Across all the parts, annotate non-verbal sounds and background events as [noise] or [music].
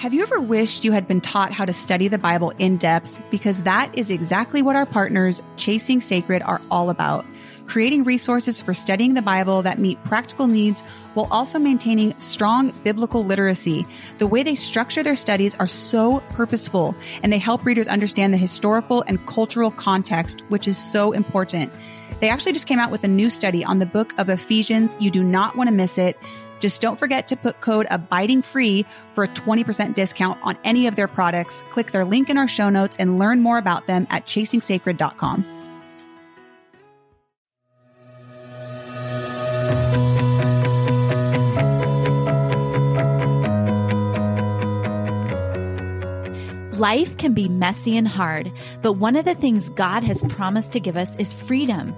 Have you ever wished you had been taught how to study the Bible in depth? Because that is exactly what our partners, Chasing Sacred, are all about. Creating resources for studying the Bible that meet practical needs while also maintaining strong biblical literacy. The way they structure their studies are so purposeful and they help readers understand the historical and cultural context, which is so important. They actually just came out with a new study on the book of Ephesians. You do not want to miss it. Just don't forget to put code abiding free for a 20% discount on any of their products. Click their link in our show notes and learn more about them at chasingsacred.com. Life can be messy and hard, but one of the things God has promised to give us is freedom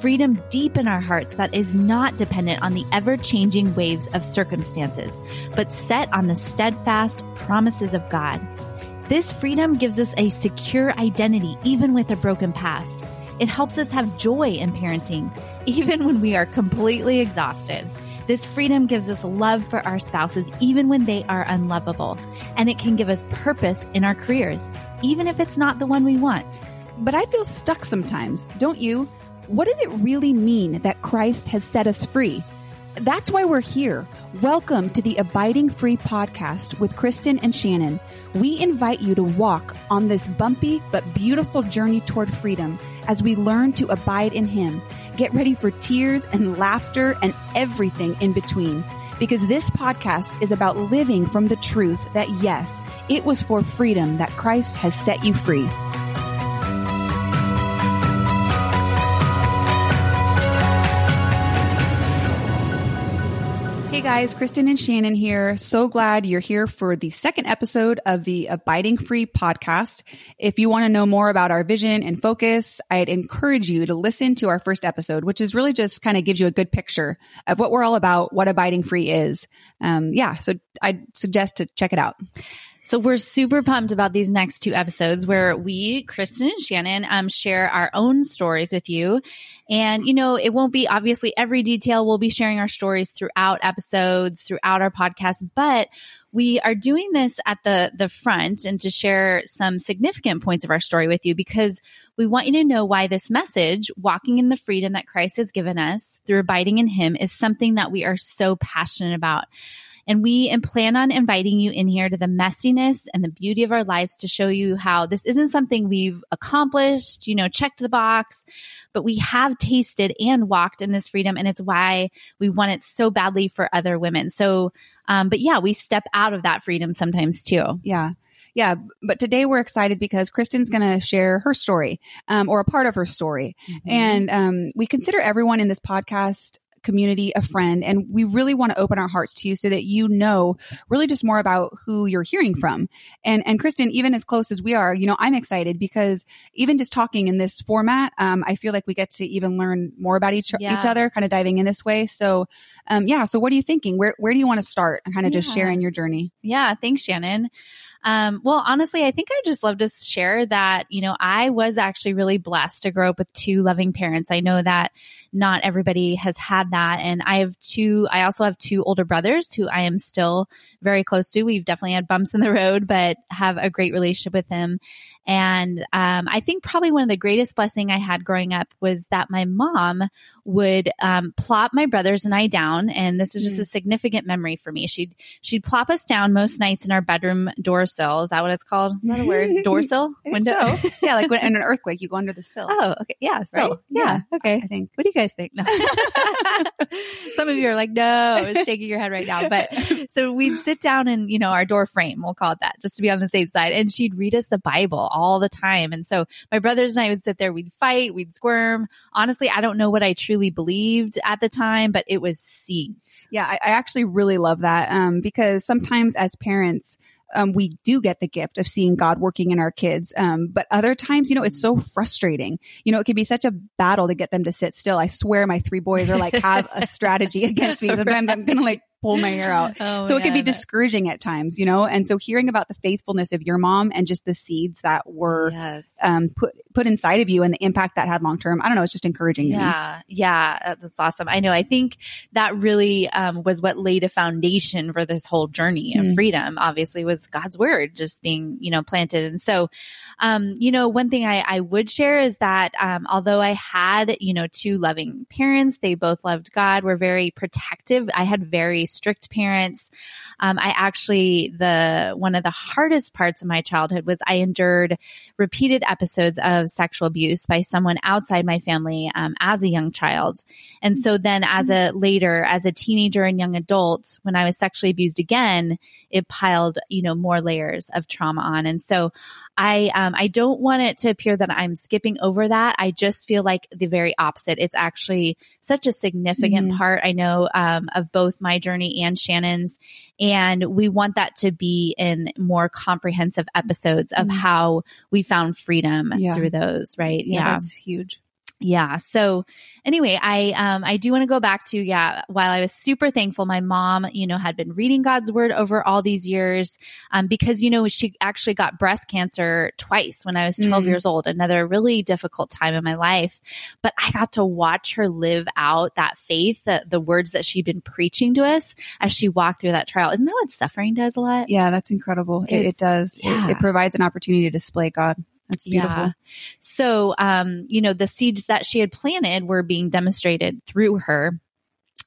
freedom deep in our hearts that is not dependent on the ever changing waves of circumstances, but set on the steadfast promises of God. This freedom gives us a secure identity, even with a broken past. It helps us have joy in parenting, [laughs] even when we are completely exhausted. This freedom gives us love for our spouses, even when they are unlovable. And it can give us purpose in our careers, even if it's not the one we want. But I feel stuck sometimes, don't you? What does it really mean that Christ has set us free? That's why we're here. Welcome to the Abiding Free podcast with Kristen and Shannon. We invite you to walk on this bumpy but beautiful journey toward freedom as we learn to abide in Him. Get ready for tears and laughter and everything in between. Because this podcast is about living from the truth that, yes, it was for freedom that Christ has set you free. Guys, Kristen and Shannon here. So glad you're here for the second episode of the Abiding Free podcast. If you want to know more about our vision and focus, I'd encourage you to listen to our first episode, which is really just kind of gives you a good picture of what we're all about, what Abiding Free is. Um, yeah, so I'd suggest to check it out. So we're super pumped about these next two episodes where we, Kristen and Shannon, um, share our own stories with you. And, you know, it won't be obviously every detail. We'll be sharing our stories throughout episodes, throughout our podcast, but we are doing this at the, the front and to share some significant points of our story with you because we want you to know why this message, walking in the freedom that Christ has given us through abiding in him is something that we are so passionate about. And we plan on inviting you in here to the messiness and the beauty of our lives to show you how this isn't something we've accomplished, you know, checked the box, but we have tasted and walked in this freedom. And it's why we want it so badly for other women. So, um, but yeah, we step out of that freedom sometimes too. Yeah. Yeah, but today we're excited because Kristen's going to share her story um, or a part of her story. Mm-hmm. And um, we consider everyone in this podcast community, a friend, and we really want to open our hearts to you so that you know really just more about who you're hearing from. And and Kristen, even as close as we are, you know, I'm excited because even just talking in this format, um, I feel like we get to even learn more about each yeah. each other, kind of diving in this way. So, um, yeah. So, what are you thinking? Where where do you want to start? And kind of yeah. just sharing your journey. Yeah. Thanks, Shannon. Um, well, honestly, I think I just love to share that, you know, I was actually really blessed to grow up with two loving parents. I know that not everybody has had that. And I have two, I also have two older brothers who I am still very close to. We've definitely had bumps in the road, but have a great relationship with them. And um, I think probably one of the greatest blessing I had growing up was that my mom would um, plop my brothers and I down, and this is just mm. a significant memory for me. She'd she'd plop us down most nights in our bedroom door sill. Is that what it's called? Is that a word? [laughs] Door sill? Window? So. [laughs] yeah, like when in an earthquake, you go under the sill. Oh, okay, yeah, sill. Right? Yeah. yeah, okay. I think. What do you guys think? No. [laughs] Some of you are like, no, shaking your head right now. But so we'd sit down in you know our door frame, we'll call it that, just to be on the safe side, and she'd read us the Bible all the time. And so my brothers and I would sit there, we'd fight, we'd squirm. Honestly, I don't know what I truly believed at the time, but it was seeds. Yeah, I, I actually really love that um, because sometimes as parents, um, we do get the gift of seeing God working in our kids. Um, but other times, you know, it's so frustrating. You know, it can be such a battle to get them to sit still. I swear my three boys are like [laughs] have a strategy against me. Sometimes I'm going to like pull my hair out. [laughs] Oh, so it can be discouraging at times, you know? And so hearing about the faithfulness of your mom and just the seeds that were yes. um, put put inside of you and the impact that had long term, I don't know, it's just encouraging to me. Yeah, yeah, uh, that's awesome. I know. I think that really um, was what laid a foundation for this whole journey of Mm. freedom. Obviously, was God's word just being, you know, planted. And so, um, you know, one thing I, I would share is that um, although I had, you know, two loving parents, they both loved God, were very protective. I had very strict parents. Um, I actually the one of the hardest parts of my childhood was I endured repeated episodes of sexual abuse by someone outside my family um, as a young child. And so then as a later, as a teenager and young adult, when I was sexually abused again, it piled, you know, more layers of trauma on. And so I, um, I don't want it to appear that I'm skipping over that. I just feel like the very opposite. It's actually such a significant Mhm. part, I know, um, of both my journey and Shannon's. And we want that to be in more comprehensive episodes of Mhm. how we found freedom Yeah. through those, right? Yeah, that's huge. Yeah. So anyway, I um I do want to go back to yeah, while I was super thankful my mom, you know, had been reading God's word over all these years um because you know she actually got breast cancer twice when I was 12 Mm. years old, another really difficult time in my life, but I got to watch her live out that faith, that the words that she'd been preaching to us as she walked through that trial. Isn't that what suffering does a lot? Yeah, that's incredible. It, it does. It- It, provides an opportunity to display God. That's beautiful. Yeah. So, um, you know, the seeds that she had planted were being demonstrated through her.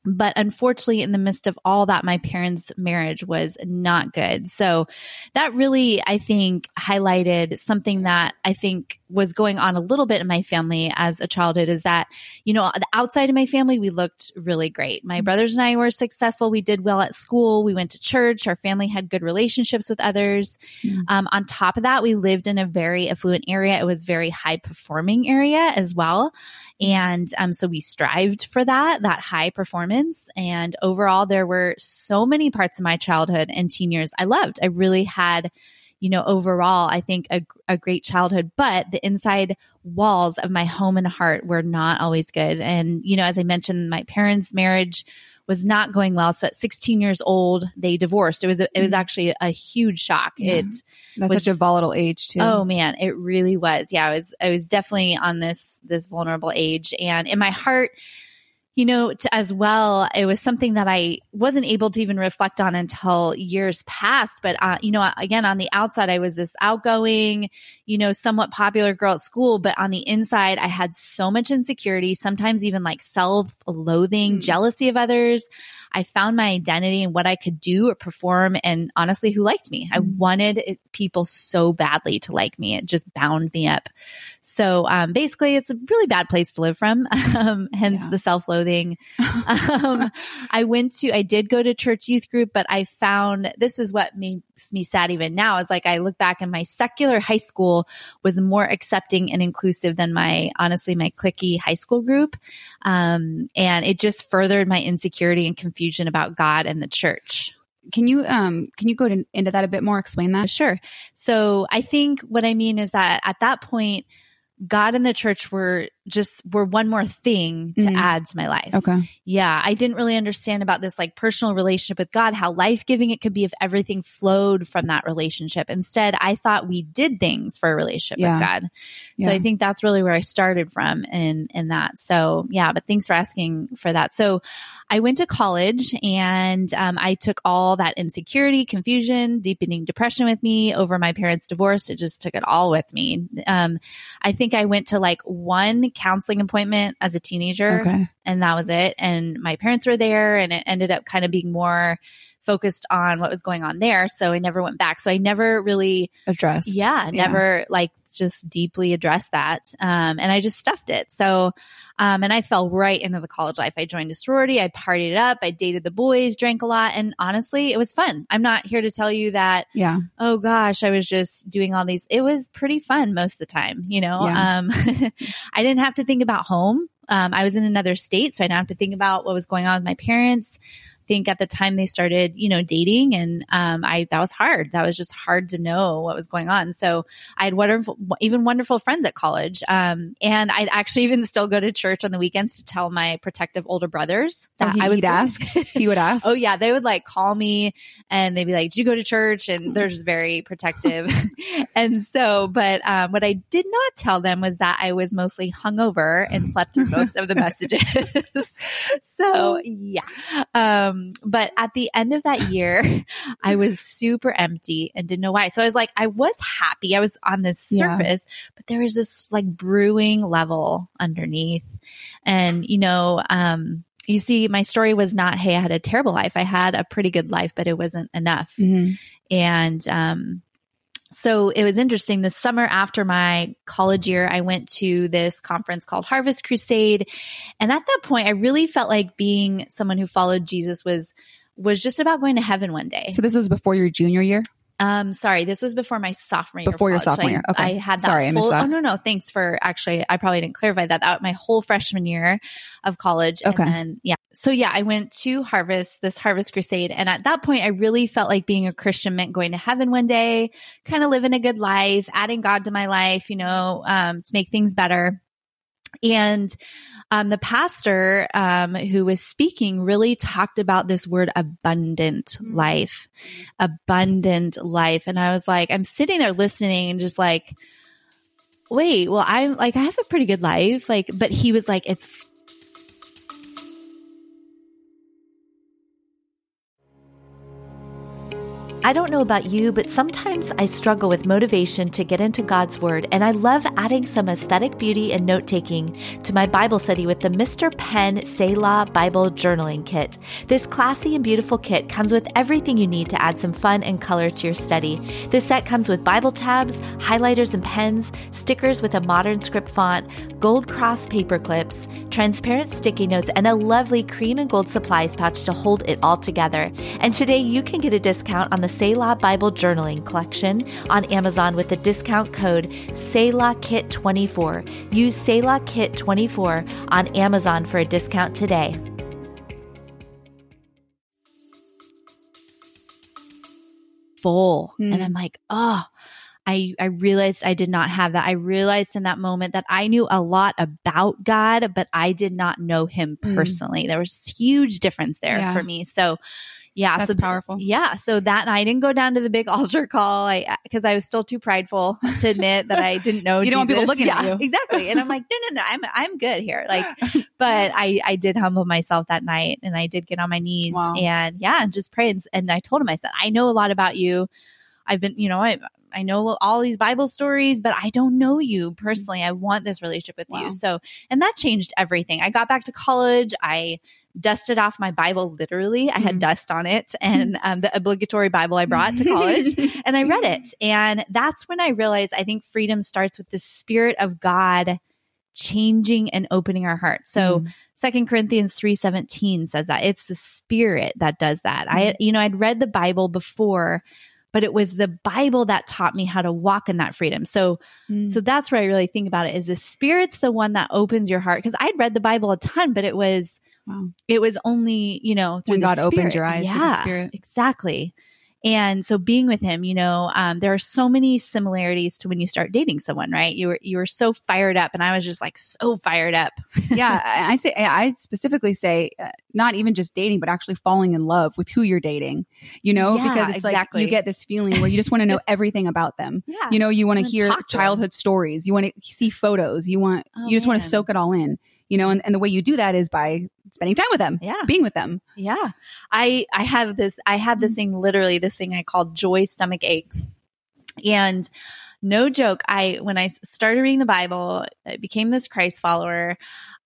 But unfortunately, in the midst of all that, my parents' marriage was not good. So that really, I think, highlighted something that I think was going on a little bit in my family as a childhood is that, you know, the outside of my family, we looked really great. My brothers and I were successful. We did well at school. We went to church. Our family had good relationships with others. Mm. Um, on top of that, we lived in a very affluent area. It was very high performing area as well. And um, so we strived for that, that high performance. And overall, there were so many parts of my childhood and teen years I loved. I really had, you know, overall, I think a, a great childhood, but the inside walls of my home and heart were not always good. And, you know, as I mentioned, my parents' marriage was not going well. So at 16 years old, they divorced. It was, a, it was Mm. actually a huge shock. Yeah. It, That's was- such a volatile age too. Oh man, it really was. Yeah, I was I was definitely on this this vulnerable age and in my heart you know, to, as well, it was something that I wasn't able to even reflect on until years past. But, uh, you know, again, on the outside, I was this outgoing, you know, somewhat popular girl at school. But on the inside, I had so much insecurity, sometimes even like self loathing, Mm. jealousy of others. I found my identity and what I could do or perform, and honestly, who liked me. I Mm. wanted it, people so badly to like me. It just bound me up. So um, basically, it's a really bad place to live from. [laughs] Um, hence Yeah. the self loathing. [laughs] um, I went to, I did go to church youth group, but I found this is what makes me sad even now is like I look back and my secular high school was more accepting and inclusive than my, honestly, my cliquey high school group. Um, and it just furthered my insecurity and confusion about God and the church. Can you um can you go to, into that a bit more? Explain that. Sure. So I think what I mean is that at that point, God and the church were just were one more thing to Mhm. add to my life. Okay. Yeah, I didn't really understand about this like personal relationship with God, how life giving it could be if everything flowed from that relationship. Instead, I thought we did things for a relationship Yeah. with God. So Yeah. I think that's really where I started from in in that. So yeah, but thanks for asking for that. So I went to college and um, I took all that insecurity, confusion, deepening depression with me over my parents' divorce. It just took it all with me. Um, I think I went to like one counseling appointment as a teenager Okay. and that was it. And my parents were there, and it ended up kind of being more focused on what was going on there. So I never went back. So I never really, Addressed. yeah, never like just deeply address that. Um, and I just stuffed it. So, um, and I fell right into the college life. I joined a sorority. I partied up. I dated the boys, drank a lot. And honestly, it was fun. I'm not here to tell you that Yeah. oh gosh, I was just doing all these. It was pretty fun most of the time, you know. Yeah. Um, [laughs] I didn't have to think about home. Um, I was in another state, so I didn't have to think about what was going on with my parents. Think at the time they started, you know, dating and, um, I, that was hard. That was just hard to know what was going on. So I had wonderful, even wonderful friends at college. Um, and I'd actually even still go to church on the weekends to tell my protective older brothers that oh, I would ask. [laughs] he would ask. oh yeah. They would like call me and they'd be like, did you go to church? And they're just very protective. [laughs] and so, but, um, what I did not tell them was that I was mostly hungover and slept through most of the messages. [laughs] so yeah. Um, but at the end of that year, [laughs] I was super empty and didn't know why. So I was like, I was happy. I was on this surface, yeah. but there was this like brewing level underneath. And, you know, um, you see, my story was not, hey, I had a terrible life. I had a pretty good life, but it wasn't enough. Mm-hmm. And, um, so it was interesting. The summer after my college year, I went to this conference called Harvest Crusade. And at that point, I really felt like being someone who followed Jesus was was just about going to heaven one day. So this was before your junior year? Um, sorry, this was before my sophomore year. Before your sophomore year. Okay. I had that sorry, full, I missed that. Oh, no, no. Thanks for actually, I probably didn't clarify that. That my whole freshman year of college. Okay. And then, yeah. So yeah, I went to Harvest, this Harvest Crusade. And at that point, I really felt like being a Christian meant going to heaven one day, kind of living a good life, adding God to my life, you know, um, to make things better. And um, the pastor um, who was speaking really talked about this word abundant mm-hmm. life, abundant life. And I was like, I'm sitting there listening and just like, wait, well, I'm like, I have a pretty good life. Like, but he was like, it's I don't know about you, but sometimes I struggle with motivation to get into God's Word, and I love adding some aesthetic beauty and note taking to my Bible study with the Mr. Pen Selah Bible Journaling Kit. This classy and beautiful kit comes with everything you need to add some fun and color to your study. This set comes with Bible tabs, highlighters and pens, stickers with a modern script font, gold cross paper clips, transparent sticky notes, and a lovely cream and gold supplies pouch to hold it all together. And today you can get a discount on the Selah Bible Journaling Collection on Amazon with the discount code SELAHKIT24. Use SELAHKIT24 on Amazon for a discount today. Full. Mm. And I'm like, oh, I, I realized I did not have that. I realized in that moment that I knew a lot about God, but I did not know him mm. personally. Mm. There was a huge difference there yeah. for me. So yeah, that's so powerful. Yeah, so that night I didn't go down to the big [laughs] altar call. I because I was still too prideful to admit that I didn't know. [laughs] you don't Jesus. want people looking yeah, at you [laughs] exactly. And I'm like, no, no, no, I'm I'm good here. Like, but I I did humble myself that night, and I did get on my knees wow. and yeah, and just pray. And, and I told him, I said, I know a lot about you. I've been, you know, I I know all these Bible stories, but I don't know you personally. I want this relationship with wow. you. So, and that changed everything. I got back to college. I dusted off my Bible literally. I had mm-hmm. dust on it and [laughs] um, the obligatory Bible I brought to college [laughs] and I read it. And that's when I realized I think freedom starts with the Spirit of God changing and opening our hearts. So mm. Second mm. Corinthians 3:17 says that it's the spirit that does that. Mm. I you know I'd read the Bible before but it was the Bible that taught me how to walk in that freedom. So, mm. so that's where I really think about it is the Spirit's the one that opens your heart. Cause I'd read the Bible a ton, but it was, wow. it was only, you know, through when God Spirit. opened your eyes yeah, the Spirit. Exactly. And so being with him, you know, um, there are so many similarities to when you start dating someone, right? You were you were so fired up, and I was just like so fired up. [laughs] yeah, I'd say I'd specifically say uh, not even just dating, but actually falling in love with who you're dating. You know, yeah, because it's exactly. like you get this feeling where you just want to know [laughs] everything about them. Yeah, you know, you want to hear childhood stories, you want to see photos, you want oh, you just want to soak it all in you know, and, and the way you do that is by spending time with them, yeah, being with them. Yeah. I, I have this, I had this thing, literally this thing I called joy stomach aches. And no joke, I, when I started reading the Bible, I became this Christ follower.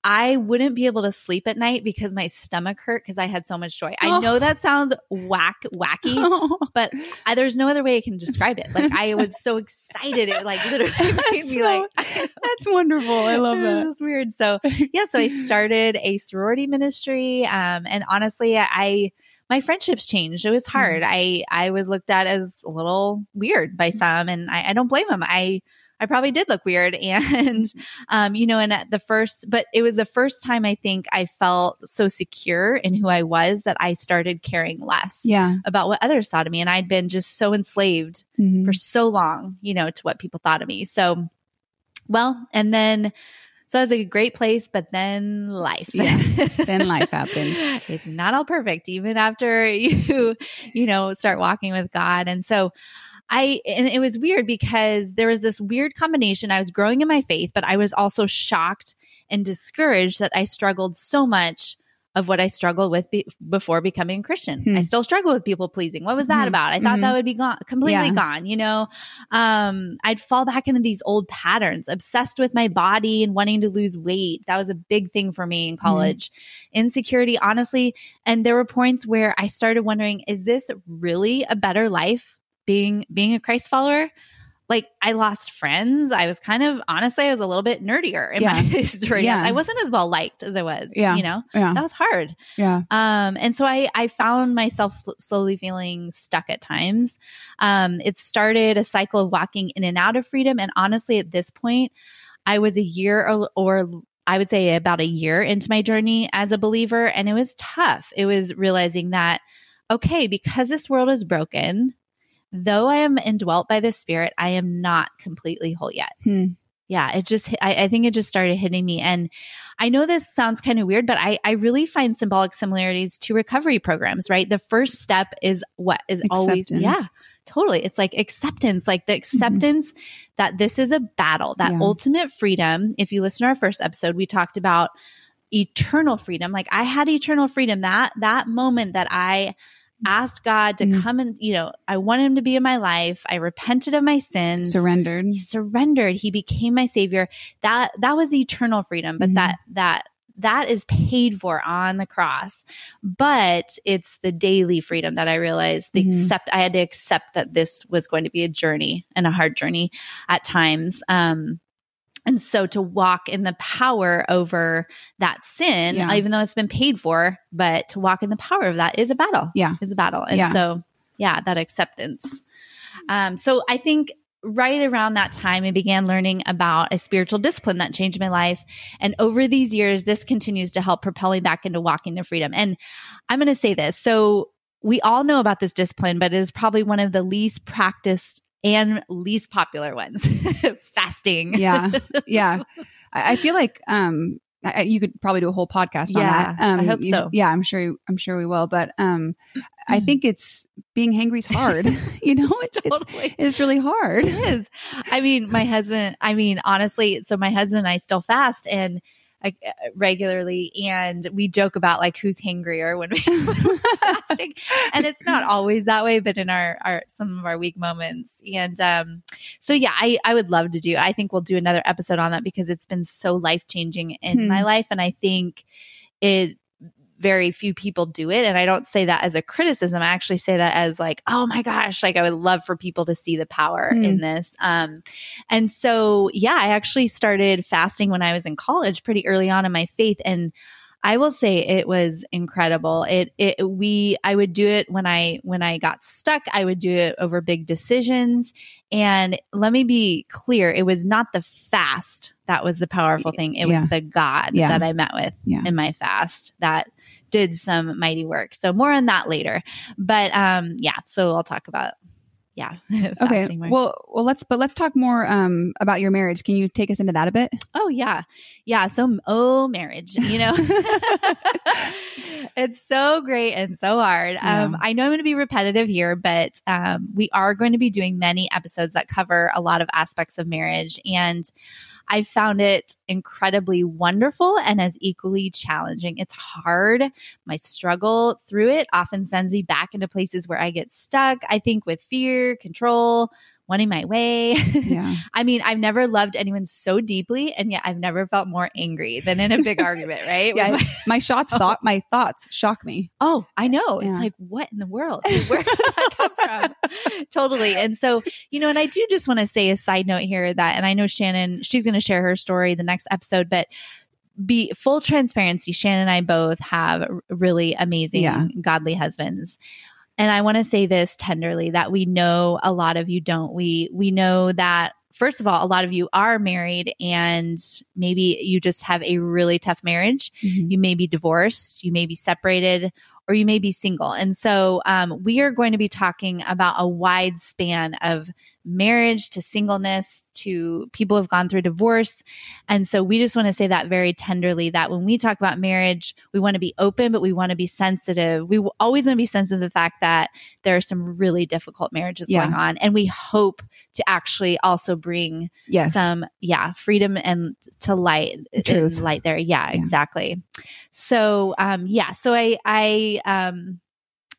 I wouldn't be able to sleep at night because my stomach hurt because I had so much joy. I oh. know that sounds whack, wacky, oh. [laughs] but I, there's no other way I can describe it. Like I was so excited, it like literally [laughs] made me so, like. [laughs] that's wonderful. I love that. It's weird. So yeah, so I started a sorority ministry, um, and honestly, I my friendships changed. It was hard. Mm. I I was looked at as a little weird by some, and I, I don't blame them. I I probably did look weird. [laughs] And, um, you know, and at the first, but it was the first time I think I felt so secure in who I was that I started caring less Yeah. about what others thought of me. And I'd been just so enslaved Mhm. for so long, you know, to what people thought of me. So, well, and then, so it was a great place, but then life. Yeah. [laughs] Then life happened. it's not all perfect, even after [laughs] you, you know, start walking with God. And so, I, and it was weird because there was this weird combination. I was growing in my faith, but I was also shocked and discouraged that I struggled so much of what I struggled with be- before becoming a Christian. Hmm. I still struggle with people pleasing. What was that Mhm. about? I thought Mhm. that would be gone, completely Yeah. gone, you know? Um, I'd fall back into these old patterns, obsessed with my body and wanting to lose weight. That was a big thing for me in college. Insecurity, honestly. And there were points where I started wondering, is this really a better life being, being a Christ follower? Like I lost friends. I was kind of honestly, I was a little bit nerdier in Yeah. my [laughs] history. Yeah. I wasn't as well liked as I was. Yeah. You know, Yeah. that was hard. Yeah. Um, and so I, I found myself slowly feeling stuck at times. Um, it started a cycle of walking in and out of freedom. And honestly, at this point, I was a year or, or I would say about a year into my journey as a believer. And it was tough. It was realizing that, okay, because this world is broken, though I am indwelt by the Spirit, I am not completely whole yet. Hmm. Yeah, it just, I, I think it just started hitting me. And I know this sounds kind of weird, but I, I really find symbolic similarities to recovery programs, right? The first step is what is always, yeah, totally. It's like acceptance, like the acceptance that this is a battle, that Mm-hmm. Yeah. ultimate freedom. If you listen to our first episode, we talked about eternal freedom. Like I had eternal freedom that, that moment that I asked God to Mhm. come and, you know, I wanted him to be in my life. I repented of my sins Surrendered. he surrendered he became my savior that that was eternal freedom but Mhm. that that that is paid for on the cross but it's the daily freedom that i realized the Mhm. accept i had to accept that this was going to be a journey and a hard journey at times um and so to walk in the power over that sin Yeah. even though it's been paid for but to walk in the power of that is a battle Yeah. is a battle and Yeah. so yeah that acceptance um, so I think right around that time, I began learning about a spiritual discipline that changed my life. And over these years, this continues to help propel me back into walking to freedom. And I'm going to say this. So we all know about this discipline, but it is probably one of the least practiced and least popular ones [laughs] fasting. Yeah. Yeah. [laughs] I, I feel like um I, you could probably do a whole podcast on Yeah, that. Um, I hope you- so. Yeah, I'm sure. I'm sure we will. But um, I [laughs] think it's being hangry is hard. you know, it's, it's totally. it's really hard. It is. I mean, my husband, I mean, honestly, so my husband and I still fast and uh, regularly, and we joke about like who's hangrier when we [laughs] fasting. And it's not always that way, but in our, our, some of our weak moments. And, um, so yeah, I, I would love to do, I think we'll do another episode on that because it's been so life changing in Hmm. my life. And I think it, very few people do it. And I don't say that as a criticism. I actually say that as like, oh my gosh, like I would love for people to see the power Hmm. in this. Um, and so, yeah, I actually started fasting when I was in college pretty early on in my faith. And I will say it was incredible. It, it, we, I would do it when I, when I got stuck, I would do it over big decisions. And let me be clear, it was not the fast that was the powerful thing. It Yeah. was the God Yeah. that I met with Yeah. in my fast that did some mighty work. So more on that later. But um yeah, so I'll talk about yeah. [laughs] Okay. Well, well, let's but let's talk more um about your marriage. Can you take us into that a bit? oh yeah. Yeah, so oh marriage, you know. [laughs] it's so great and so hard. Yeah. Um I know I'm going to be repetitive here, but um we are going to be doing many episodes that cover a lot of aspects of marriage and I found it incredibly wonderful and as equally challenging. It's hard. My struggle through it often sends me back into places where I get stuck, I think with fear, control, wanting my way. [laughs] Yeah. I mean, I've never loved anyone so deeply, and yet I've never felt more angry than in a big [laughs] argument, right? Yeah. my- [laughs] My shots oh. thought my thoughts shock me. oh, I know. Yeah. It's like, what in the world? Where did that come from? totally. And so, you know, and I do just want to say a side note here that, and I know Shannon, she's going to share her story the next episode, but be full transparency. Shannon and I both have really amazing, Yeah. godly husbands. And I want to say this tenderly that we know a lot of you don't. We we know that first of all, a lot of you are married and maybe you just have a really tough marriage. Mhm. You may be divorced, you may be separated, or you may be single. And so um, we are going to be talking about a wide span of marriage to singleness to people who've gone through divorce. And so we just want to say that very tenderly that when we talk about marriage, we want to be open, but we want to be sensitive. We always want to be sensitive to the fact that there are some really difficult marriages Yeah. going on. And we hope to actually also bring Yes. some yeah freedom and to light Truth. light there yeah, Yeah. exactly so um yeah so i i um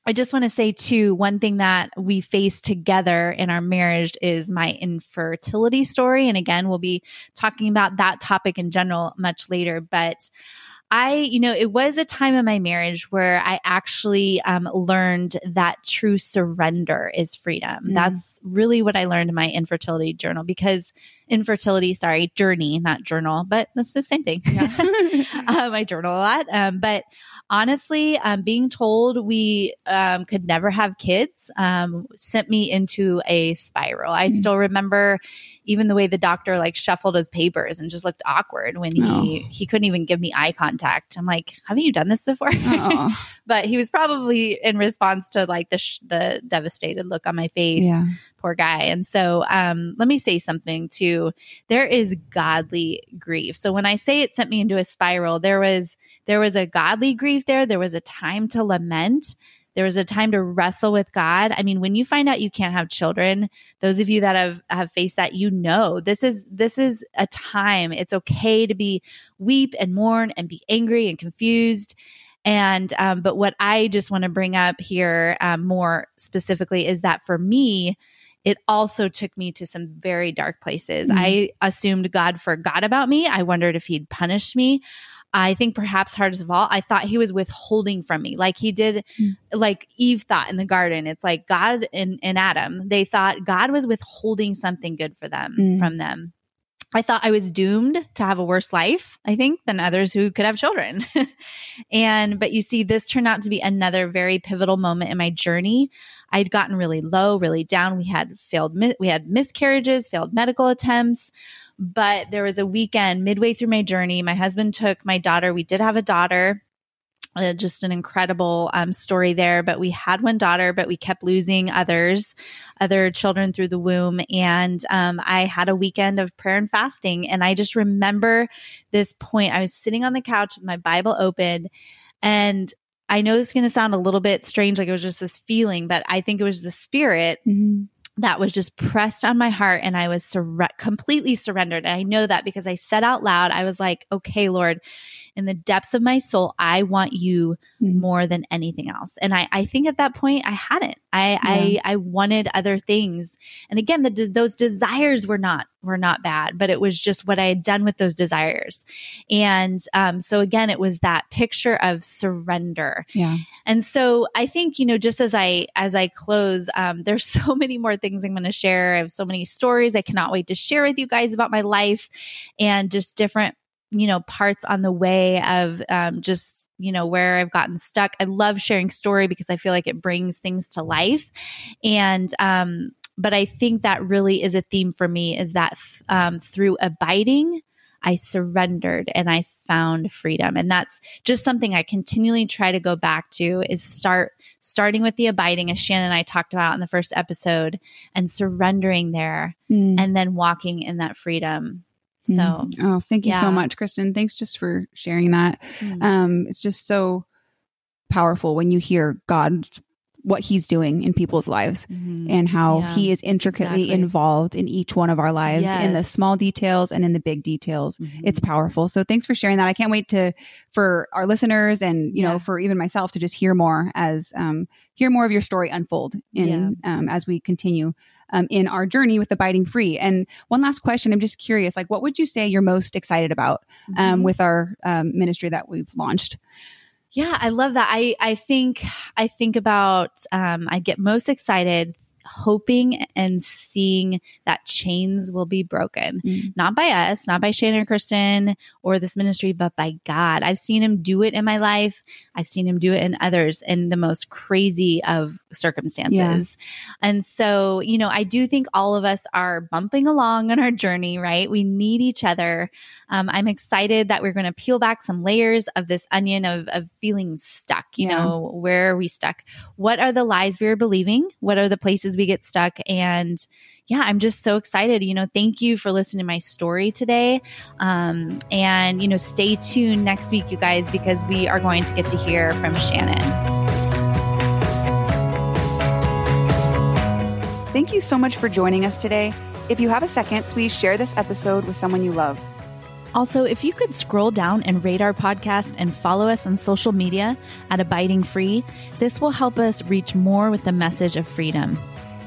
I just want to say too, one thing that we face together in our marriage is my infertility story. And again, we'll be talking about that topic in general much later. But I, you know, it was a time in my marriage where I actually um, learned that true surrender is freedom. Mm. That's really what I learned in my infertility journal because infertility, sorry, journey, not journal, but that's the same thing. [laughs] [laughs] um, I journal a lot. Um, but honestly, um, being told we um, could never have kids um, sent me into a spiral. I Mm. still remember even the way the doctor like shuffled his papers and just looked awkward when he Oh. he couldn't even give me eye contact. I'm like, haven't you done this before? Oh, [laughs] but he was probably in response to like the sh- the devastated look on my face yeah. Poor guy. And so, um, let me say something too. There is godly grief. So when I say it sent me into a spiral, there was there was a godly grief there. There was a time to lament. There was a time to wrestle with God. I mean, when you find out you can't have children, those of you that have have faced that, you know this is this is a time. It's okay to be weep and mourn and be angry and confused. And um, but what I just want to bring up here um, more specifically is that for me, it also took me to some very dark places. Mhm. I assumed God forgot about me. I wondered if he'd punished me. I think perhaps hardest of all, I thought he was withholding from me, like he did, Mm. like Eve thought in the garden. It's like God and, and Adam, they thought God was withholding something good for them Mm. from them. I thought I was doomed to have a worse life, I think, than others who could have children. [laughs] and, but you see, this turned out to be another very pivotal moment in my journey. I'd gotten really low, really down. We had failed, we had miscarriages, failed medical attempts. But there was a weekend midway through my journey. My husband took my daughter. We did have a daughter. Uh, just an incredible um, story there. But we had one daughter, but we kept losing others, other children through the womb. And um, I had a weekend of prayer and fasting. And I just remember this point. I was sitting on the couch with my Bible open. And I know this is going to sound a little bit strange, like it was just this feeling, but I think it was the spirit Mhm. that was just pressed on my heart and I was sur- completely surrendered. And I know that because I said out loud, I was like, okay, Lord, in the depths of my soul, I want you Mhm. more than anything else. And I, I think at that point I hadn't. I, I, I wanted other things. And again, the, those desires were not, were not bad, but it was just what I had done with those desires. And, um, so again, it was that picture of surrender. Yeah. And so I think, you know, just as I as I close, um, there's [laughs] so many more things I'm going to share. I have so many stories I cannot wait to share with you guys about my life and just different, you know, parts on the way of um, just you know where I've gotten stuck. I love sharing story because I feel like it brings things to life, and um, but I think that really is a theme for me is that um, through abiding. I surrendered and I found freedom. And that's just something I continually try to go back to is start starting with the abiding as Shannon and I talked about in the first episode and surrendering there Mm. and then walking in that freedom. So Mm. oh, thank you so much, Kristen. Thanks just for sharing that. mm, Um, it's just so powerful when you hear God's what He's doing in people's lives mhm. and how Yeah, He is intricately exactly. involved in each one of our lives, in the small details and in the big details. Mhm. It's powerful. So thanks for sharing that. I can't wait to for our listeners and you Yeah. know for even myself to just hear more as um, hear more of your story unfold in um, as we continue um, in our journey with abiding free. And one last question, I'm just curious, like what would you say you're most excited about um, Mhm. with our um, ministry that we've launched? Yeah, I love that. I I think I think about um I get most excited hoping and seeing that chains will be broken. Mm. Not by us, not by Shannon or Kristen or this ministry, but by God. I've seen him do it in my life. I've seen him do it in others in the most crazy of circumstances. Yeah. And so, you know, I do think all of us are bumping along on our journey, right? We need each other. Um, I'm excited that we're going to peel back some layers of this onion of, of feeling stuck. You yeah. know, where are we stuck? What are the lies we are believing? What are the places we get stuck? And yeah, I'm just so excited. You know, thank you for listening to my story today. Um, and, you know, stay tuned next week, you guys, because we are going to get to hear from Shannon. Thank you so much for joining us today. If you have a second, please share this episode with someone you love. Also, if you could scroll down and rate our podcast and follow us on social media at Abiding Free, this will help us reach more with the message of freedom.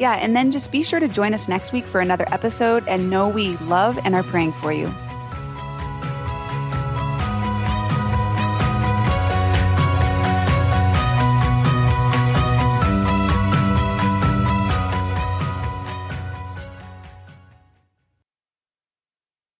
Yeah, and then just be sure to join us next week for another episode and know we love and are praying for you.